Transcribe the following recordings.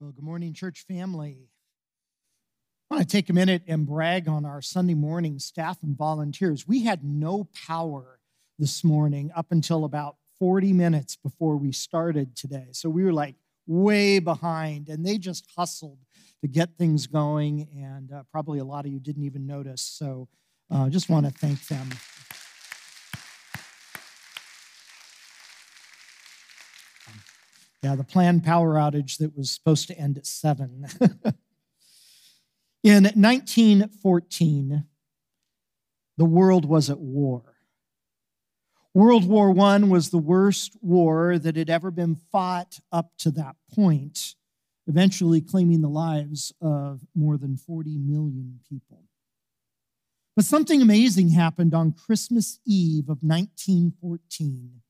Well, good morning, church family. I want to take a minute and brag on our Sunday morning staff and volunteers. We had no power this morning up until about 40 minutes before we started today. So we were like way behind, and they just hustled to get things going. And uh, probably a lot of you didn't even notice. So I uh, just want to thank them. Yeah, the planned power outage that was supposed to end at 7. In 1914, the world was at war. World War I was the worst war that had ever been fought up to that point, eventually claiming the lives of more than 40 million people. But something amazing happened on Christmas Eve of 1914,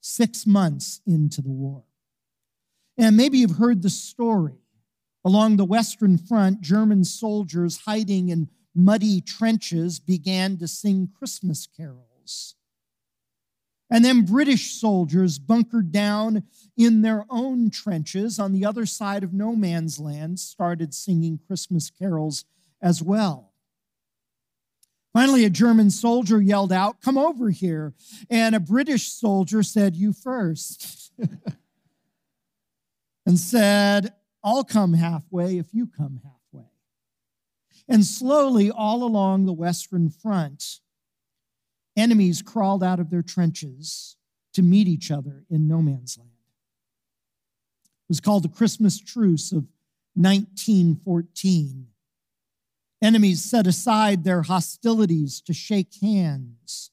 six months into the war. And maybe you've heard the story. Along the Western Front, German soldiers hiding in muddy trenches began to sing Christmas carols. And then British soldiers bunkered down in their own trenches on the other side of no man's land started singing Christmas carols as well. Finally, a German soldier yelled out, Come over here. And a British soldier said, You first. and said, I'll come halfway if you come halfway. And slowly, all along the Western Front, enemies crawled out of their trenches to meet each other in no man's land. It was called the Christmas Truce of 1914. Enemies set aside their hostilities to shake hands,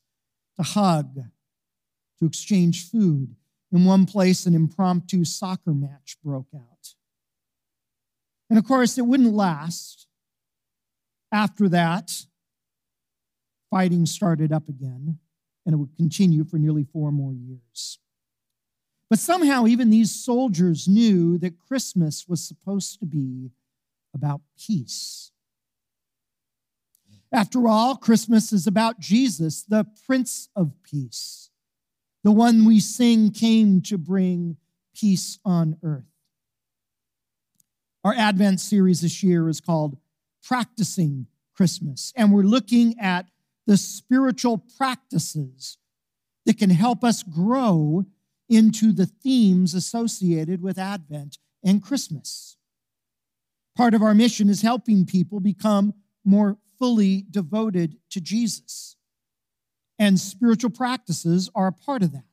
to hug, to exchange food. In one place, an impromptu soccer match broke out. And of course, it wouldn't last. After that, fighting started up again, and it would continue for nearly four more years. But somehow, even these soldiers knew that Christmas was supposed to be about peace. After all, Christmas is about Jesus, the Prince of Peace. The one we sing came to bring peace on earth. Our Advent series this year is called Practicing Christmas, and we're looking at the spiritual practices that can help us grow into the themes associated with Advent and Christmas. Part of our mission is helping people become more fully devoted to Jesus and spiritual practices are a part of that.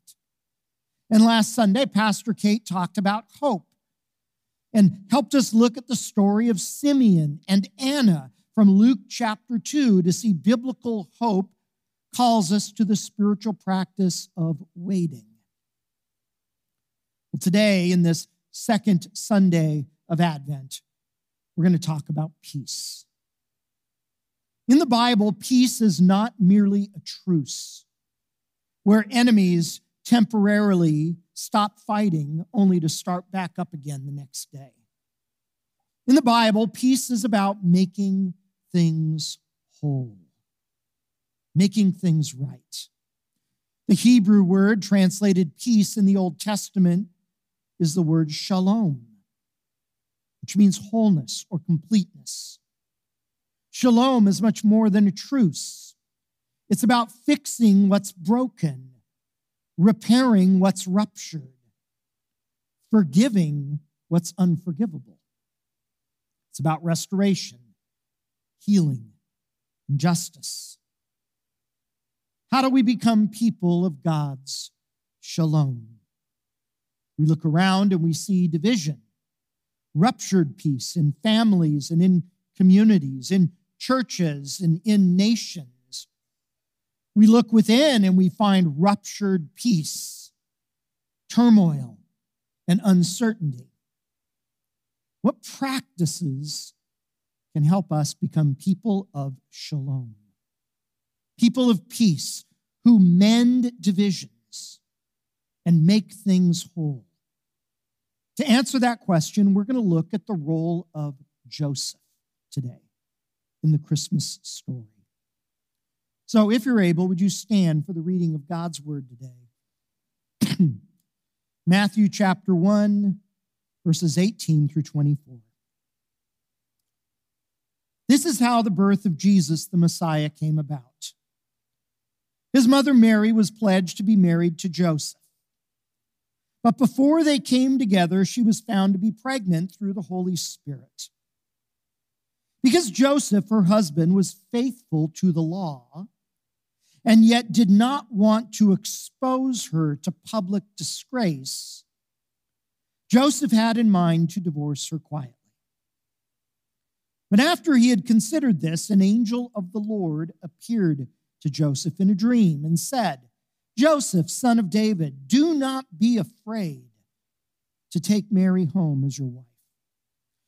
And last Sunday, Pastor Kate talked about hope and helped us look at the story of Simeon and Anna from Luke chapter 2 to see biblical hope calls us to the spiritual practice of waiting. Well, today, in this second Sunday of Advent, we're going to talk about peace. In the Bible, peace is not merely a truce where enemies temporarily stop fighting only to start back up again the next day. In the Bible, peace is about making things whole, making things right. The Hebrew word translated peace in the Old Testament is the word shalom, which means wholeness or completeness. Shalom is much more than a truce. It's about fixing what's broken, repairing what's ruptured, forgiving what's unforgivable. It's about restoration, healing, and justice. How do we become people of God's shalom? We look around and we see division, ruptured peace in families and in communities, in churches and in nations. We look within and we find ruptured peace, turmoil, and uncertainty. What practices can help us become people of shalom? People of peace who mend divisions and make things whole. To answer that question, we're going to look at the role of Joseph today in the Christmas story. So, if you're able, would you stand for the reading of God's word today? Matthew chapter 1, verses 18 through 24. This is how the birth of Jesus, the Messiah, came about. His mother Mary was pledged to be married to Joseph. But before they came together, she was found to be pregnant through the Holy Spirit. Because Joseph, her husband, was faithful to the law and yet did not want to expose her to public disgrace, Joseph had in mind to divorce her quietly. But after he had considered this, an angel of the Lord appeared to Joseph in a dream and said, Joseph, son of David, do not be afraid to take Mary home as your wife,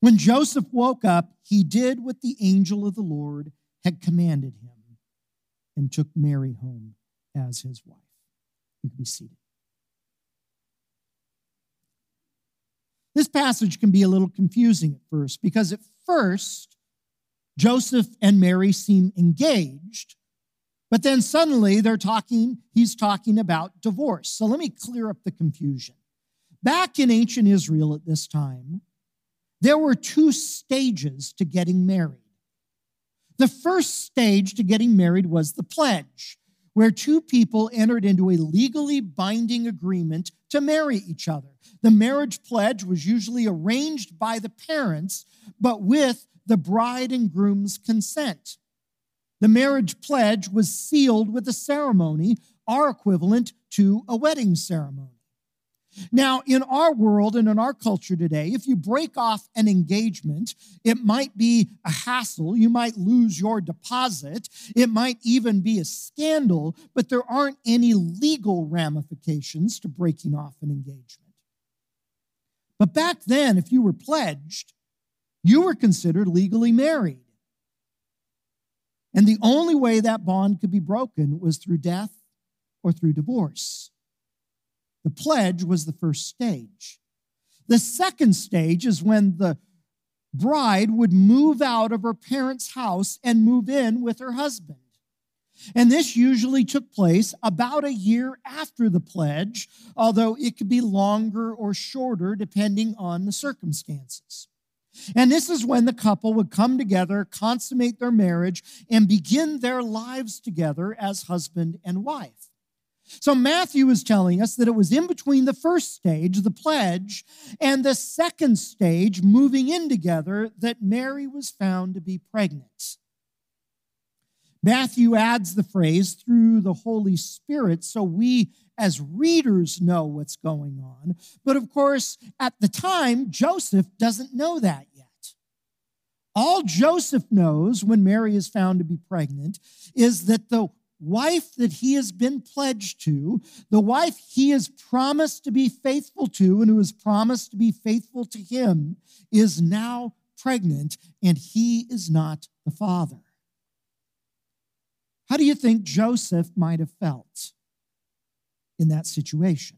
When Joseph woke up, he did what the angel of the Lord had commanded him and took Mary home as his wife. You can be seated. This passage can be a little confusing at first because at first, Joseph and Mary seem engaged, but then suddenly they're talking, he's talking about divorce. So let me clear up the confusion. Back in ancient Israel at this time, there were two stages to getting married. The first stage to getting married was the pledge, where two people entered into a legally binding agreement to marry each other. The marriage pledge was usually arranged by the parents, but with the bride and groom's consent. The marriage pledge was sealed with a ceremony, our equivalent to a wedding ceremony. Now, in our world and in our culture today, if you break off an engagement, it might be a hassle. You might lose your deposit. It might even be a scandal, but there aren't any legal ramifications to breaking off an engagement. But back then, if you were pledged, you were considered legally married. And the only way that bond could be broken was through death or through divorce. The pledge was the first stage. The second stage is when the bride would move out of her parents' house and move in with her husband. And this usually took place about a year after the pledge, although it could be longer or shorter depending on the circumstances. And this is when the couple would come together, consummate their marriage, and begin their lives together as husband and wife. So Matthew is telling us that it was in between the first stage, the pledge, and the second stage, moving in together, that Mary was found to be pregnant. Matthew adds the phrase through the Holy Spirit so we as readers know what's going on. But of course, at the time, Joseph doesn't know that yet. All Joseph knows when Mary is found to be pregnant is that the wife that he has been pledged to, the wife he has promised to be faithful to and who has promised to be faithful to him, is now pregnant and he is not the father. How do you think Joseph might have felt in that situation?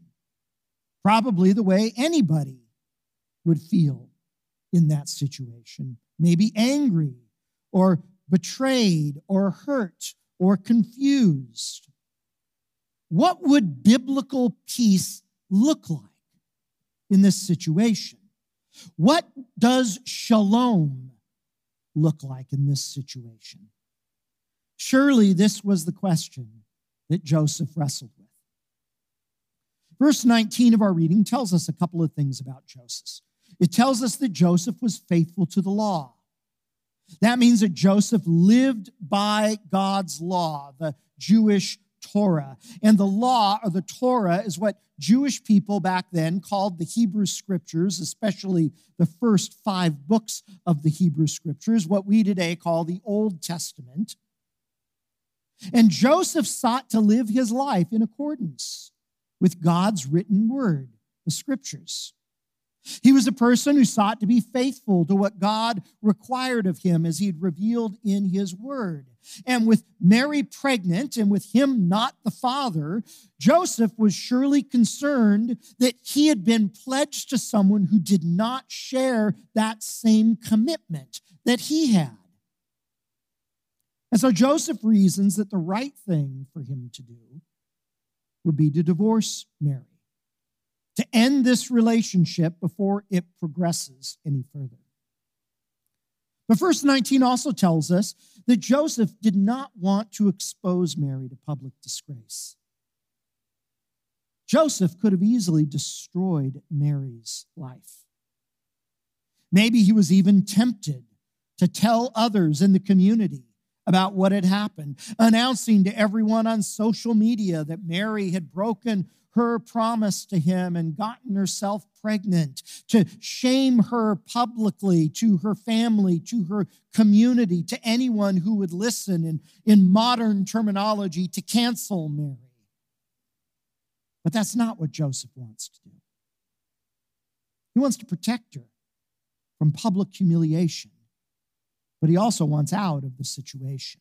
Probably the way anybody would feel in that situation. Maybe angry or betrayed or hurt or confused. What would biblical peace look like in this situation? What does shalom look like in this situation? Surely this was the question that Joseph wrestled with. Verse 19 of our reading tells us a couple of things about Joseph. It tells us that Joseph was faithful to the law. That means that Joseph lived by God's law, the Jewish Torah. And the law or the Torah is what Jewish people back then called the Hebrew scriptures, especially the first five books of the Hebrew scriptures, what we today call the Old Testament. And Joseph sought to live his life in accordance with God's written word, the scriptures. He was a person who sought to be faithful to what God required of him as he had revealed in his word. And with Mary pregnant and with him not the father, Joseph was surely concerned that he had been pledged to someone who did not share that same commitment that he had. And so Joseph reasons that the right thing for him to do would be to divorce Mary to end this relationship before it progresses any further. But verse 19 also tells us that Joseph did not want to expose Mary to public disgrace. Joseph could have easily destroyed Mary's life. Maybe he was even tempted to tell others in the community about what had happened, announcing to everyone on social media that Mary had broken her promise to him and gotten herself pregnant, to shame her publicly to her family, to her community, to anyone who would listen, and in modern terminology, to cancel Mary. But that's not what Joseph wants to do. He wants to protect her from public humiliation, but he also wants out of the situation.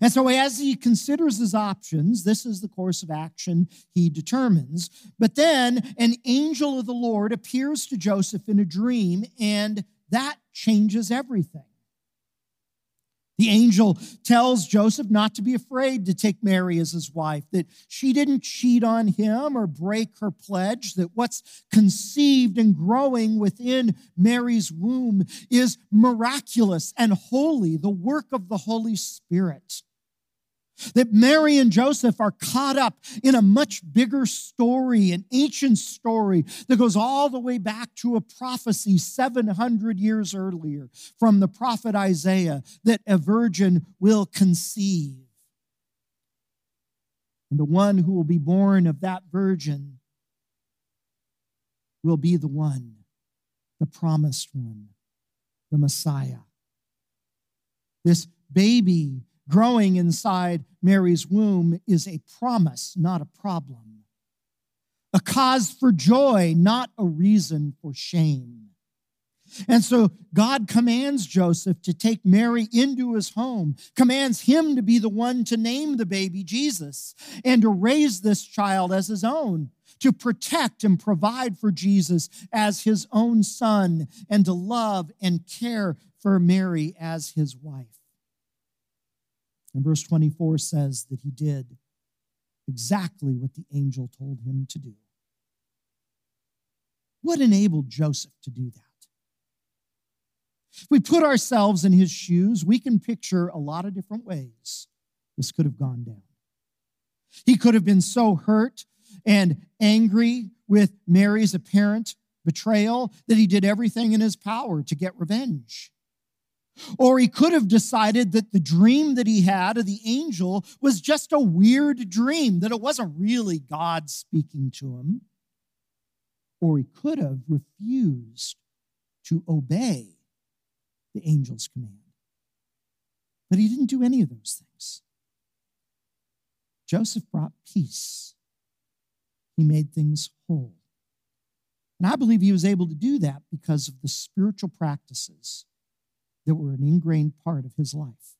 And so, as he considers his options, this is the course of action he determines. But then an angel of the Lord appears to Joseph in a dream, and that changes everything. The angel tells Joseph not to be afraid to take Mary as his wife, that she didn't cheat on him or break her pledge, that what's conceived and growing within Mary's womb is miraculous and holy, the work of the Holy Spirit. That Mary and Joseph are caught up in a much bigger story, an ancient story that goes all the way back to a prophecy 700 years earlier from the prophet Isaiah that a virgin will conceive. And the one who will be born of that virgin will be the one, the promised one, the Messiah. This baby growing inside Mary's womb is a promise, not a problem. A cause for joy, not a reason for shame. And so God commands Joseph to take Mary into his home, commands him to be the one to name the baby Jesus and to raise this child as his own, to protect and provide for Jesus as his own son, and to love and care for Mary as his wife. And verse 24 says that he did exactly what the angel told him to do. What enabled Joseph to do that? If we put ourselves in his shoes, we can picture a lot of different ways this could have gone down. He could have been so hurt and angry with Mary's apparent betrayal that he did everything in his power to get revenge. Or he could have decided that the dream that he had of the angel was just a weird dream, that it wasn't really God speaking to him. Or he could have refused to obey the angel's command. But he didn't do any of those things. Joseph brought peace, he made things whole. And I believe he was able to do that because of the spiritual practices that were an ingrained part of his life.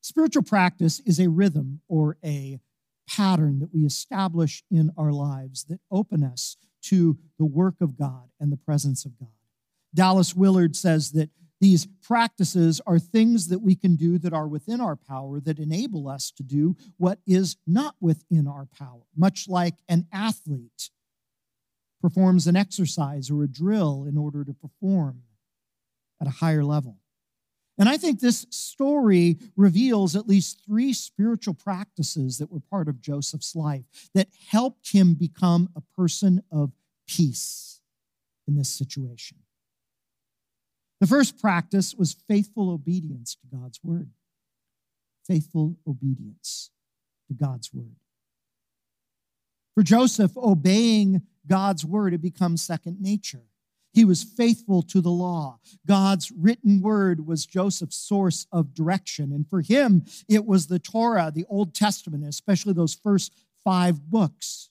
Spiritual practice is a rhythm or a pattern that we establish in our lives that open us to the work of God and the presence of God. Dallas Willard says that these practices are things that we can do that are within our power that enable us to do what is not within our power, much like an athlete performs an exercise or a drill in order to perform at a higher level. And I think this story reveals at least three spiritual practices that were part of Joseph's life that helped him become a person of peace in this situation. The first practice was faithful obedience to God's word. Faithful obedience to God's word. For Joseph, obeying God's word had become second nature. He was faithful to the law. God's written word was Joseph's source of direction. And for him, it was the Torah, the Old Testament, especially those first five books.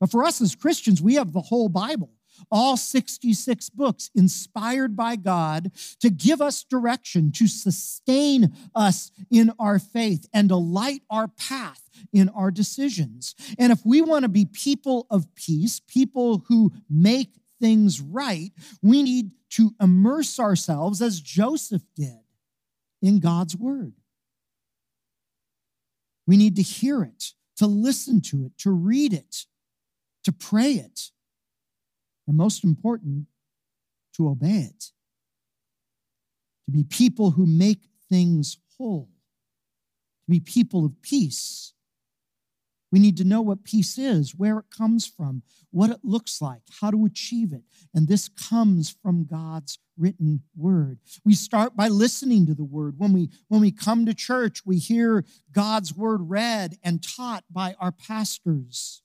But for us as Christians, we have the whole Bible, all 66 books inspired by God to give us direction, to sustain us in our faith, and to light our path in our decisions. And if we want to be people of peace, people who make things right, we need to immerse ourselves as Joseph did in God's word. We need to hear it, to listen to it, to read it, to pray it, and most important, to obey it. To be people who make things whole, to be people of peace we need to know what peace is, where it comes from, what it looks like, how to achieve it. And this comes from God's written word. We start by listening to the word. When we when we come to church, we hear God's word read and taught by our pastors.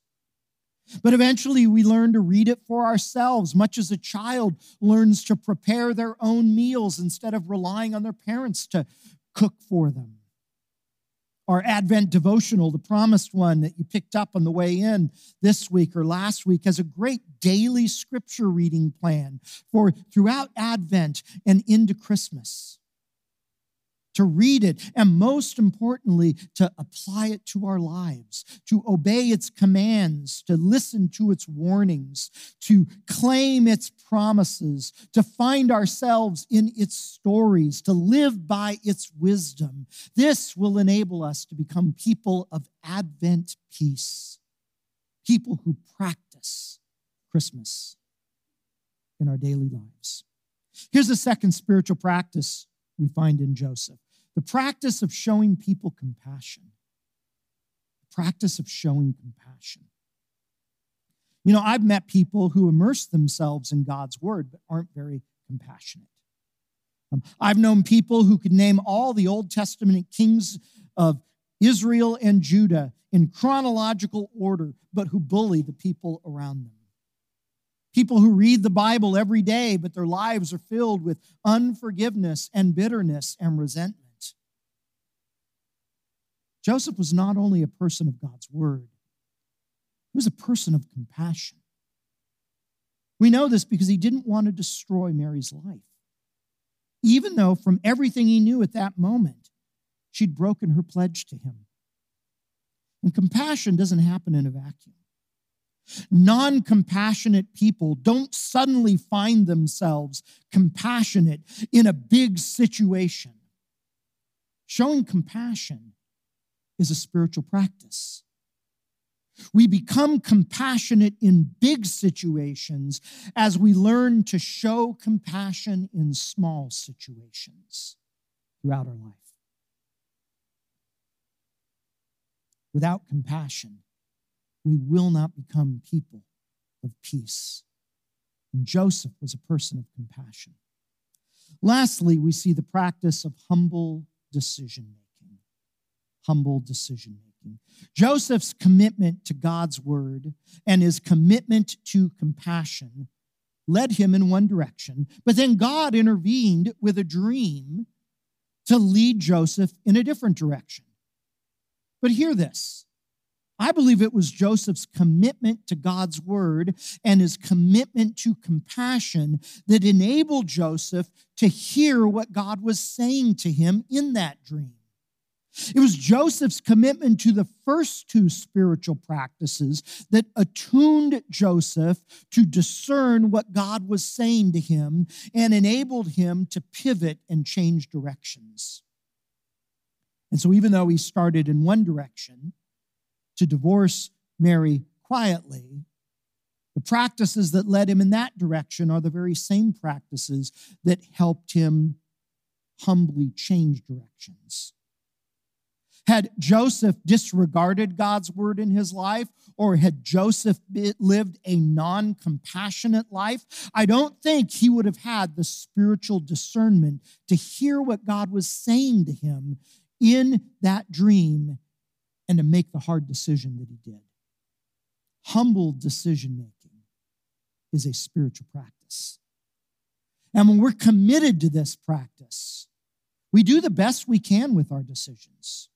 But eventually we learn to read it for ourselves, much as a child learns to prepare their own meals instead of relying on their parents to cook for them our Advent devotional, the promised one that you picked up on the way in this week or last week, has a great daily scripture reading plan for throughout Advent and into Christmas to read it, and most importantly, to apply it to our lives, to obey its commands, to listen to its warnings, to claim its promises, to find ourselves in its stories, to live by its wisdom. This will enable us to become people of Advent peace, people who practice Christmas in our daily lives. Here's the second spiritual practice we find in Joseph the practice of showing people compassion. The practice of showing compassion. You know, I've met people who immerse themselves in God's word but aren't very compassionate. Um, I've known people who could name all the Old Testament kings of Israel and Judah in chronological order, but who bully the people around them. People who read the Bible every day, but their lives are filled with unforgiveness and bitterness and resentment. Joseph was not only a person of God's word, he was a person of compassion. We know this because he didn't want to destroy Mary's life, even though from everything he knew at that moment, she'd broken her pledge to him. And compassion doesn't happen in a vacuum. Non compassionate people don't suddenly find themselves compassionate in a big situation. Showing compassion is a spiritual practice. We become compassionate in big situations as we learn to show compassion in small situations throughout our life. Without compassion, we will not become people of peace. And Joseph was a person of compassion. Lastly, we see the practice of humble decision making humble decision making. Joseph's commitment to God's word and his commitment to compassion led him in one direction, but then God intervened with a dream to lead Joseph in a different direction. But hear this. I believe it was Joseph's commitment to God's word and his commitment to compassion that enabled Joseph to hear what God was saying to him in that dream. It was Joseph's commitment to the first two spiritual practices that attuned Joseph to discern what God was saying to him and enabled him to pivot and change directions. And so, even though he started in one direction to divorce Mary quietly, the practices that led him in that direction are the very same practices that helped him humbly change directions. Had Joseph disregarded God's word in his life, or had Joseph lived a non compassionate life, I don't think he would have had the spiritual discernment to hear what God was saying to him in that dream and to make the hard decision that he did. Humble decision making is a spiritual practice. And when we're committed to this practice, we do the best we can with our decisions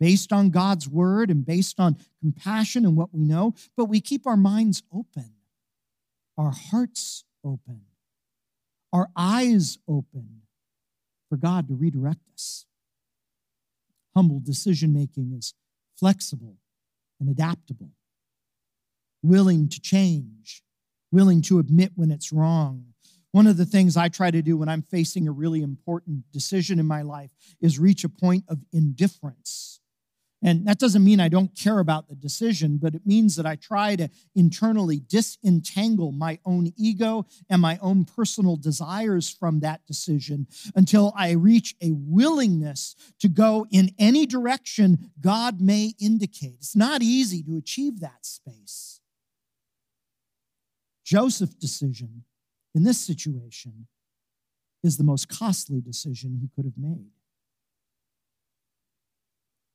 based on God's word and based on compassion and what we know, but we keep our minds open, our hearts open, our eyes open for God to redirect us. Humble decision making is flexible and adaptable, willing to change, willing to admit when it's wrong. One of the things I try to do when I'm facing a really important decision in my life is reach a point of indifference and that doesn't mean I don't care about the decision, but it means that I try to internally disentangle my own ego and my own personal desires from that decision until I reach a willingness to go in any direction God may indicate. It's not easy to achieve that space. Joseph's decision in this situation is the most costly decision he could have made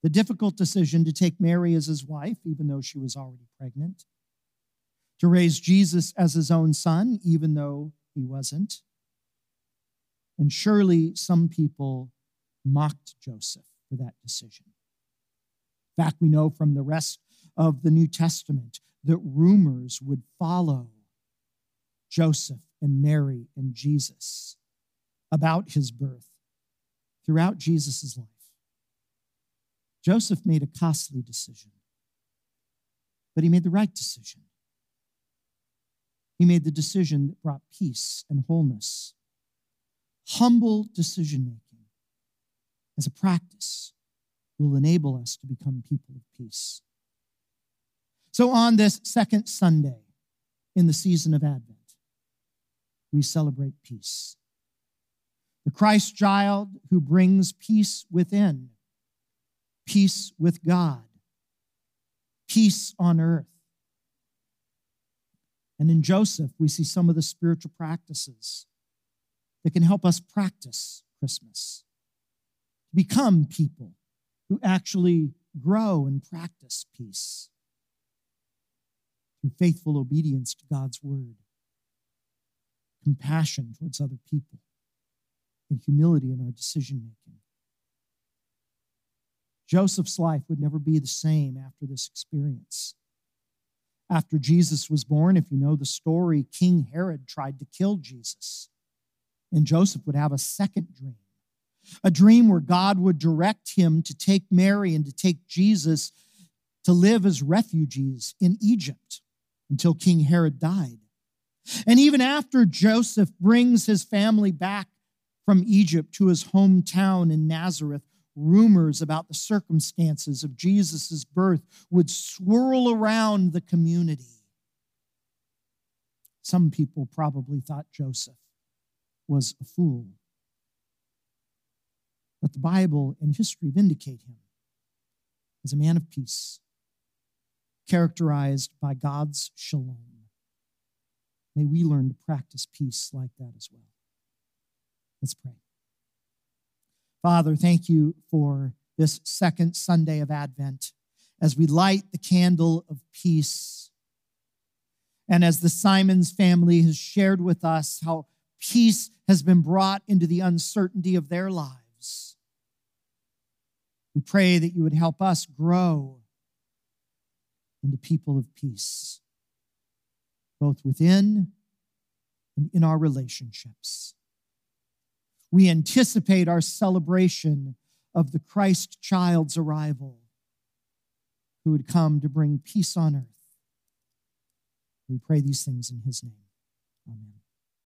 the difficult decision to take Mary as his wife, even though she was already pregnant, to raise Jesus as his own son, even though he wasn't. And surely some people mocked Joseph for that decision. In fact, we know from the rest of the New Testament that rumors would follow Joseph and Mary and Jesus about his birth throughout Jesus' life. Joseph made a costly decision, but he made the right decision. He made the decision that brought peace and wholeness. Humble decision making as a practice will enable us to become people of peace. So, on this second Sunday in the season of Advent, we celebrate peace. The Christ child who brings peace within peace with God, peace on earth. And in Joseph, we see some of the spiritual practices that can help us practice Christmas, become people who actually grow and practice peace through faithful obedience to God's word, compassion towards other people, and humility in our decision making. Joseph's life would never be the same after this experience. After Jesus was born, if you know the story, King Herod tried to kill Jesus. And Joseph would have a second dream a dream where God would direct him to take Mary and to take Jesus to live as refugees in Egypt until King Herod died. And even after Joseph brings his family back from Egypt to his hometown in Nazareth, rumors about the circumstances of Jesus' birth would swirl around the community. Some people probably thought Joseph was a fool. But the Bible and history vindicate him as a man of peace, characterized by God's shalom. May we learn to practice peace like that as well. Let's pray. Father, thank you for this second Sunday of Advent as we light the candle of peace. And as the Simons family has shared with us how peace has been brought into the uncertainty of their lives, we pray that you would help us grow into people of peace, both within and in our relationships we anticipate our celebration of the Christ child's arrival, who would come to bring peace on earth. We pray these things in his name. Amen.